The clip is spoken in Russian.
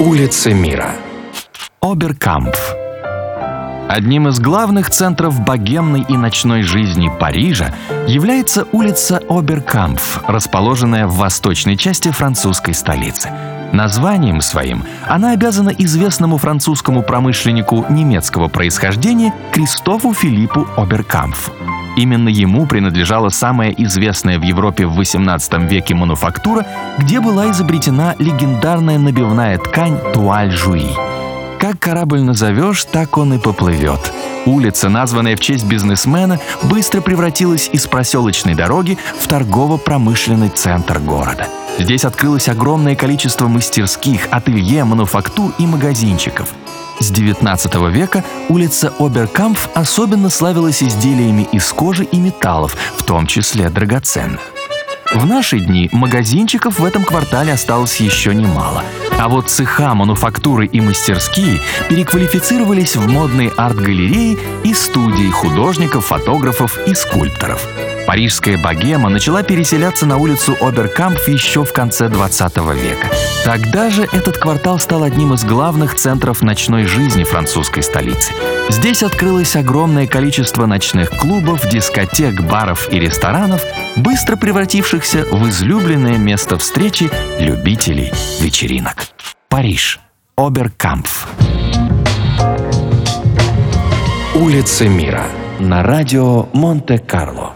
Улицы мира. Оберкампф. Одним из главных центров богемной и ночной жизни Парижа является улица Оберкампф, расположенная в восточной части французской столицы. Названием своим она обязана известному французскому промышленнику немецкого происхождения Кристофу Филиппу Оберкампф. Именно ему принадлежала самая известная в Европе в XVIII веке мануфактура, где была изобретена легендарная набивная ткань туаль жуи. Как корабль назовешь, так он и поплывет. Улица, названная в честь бизнесмена, быстро превратилась из проселочной дороги в торгово-промышленный центр города. Здесь открылось огромное количество мастерских, ателье, мануфактур и магазинчиков. С 19 века улица Оберкампф особенно славилась изделиями из кожи и металлов, в том числе драгоценных. В наши дни магазинчиков в этом квартале осталось еще немало. А вот цеха, мануфактуры и мастерские переквалифицировались в модные арт-галереи и студии художников, фотографов и скульпторов. Парижская богема начала переселяться на улицу Оберкампф еще в конце 20 века. Тогда же этот квартал стал одним из главных центров ночной жизни французской столицы. Здесь открылось огромное количество ночных клубов, дискотек, баров и ресторанов, быстро превратившихся в излюбленное место встречи любителей вечеринок. Париж. Оберкампф. Улицы мира. На радио Монте-Карло.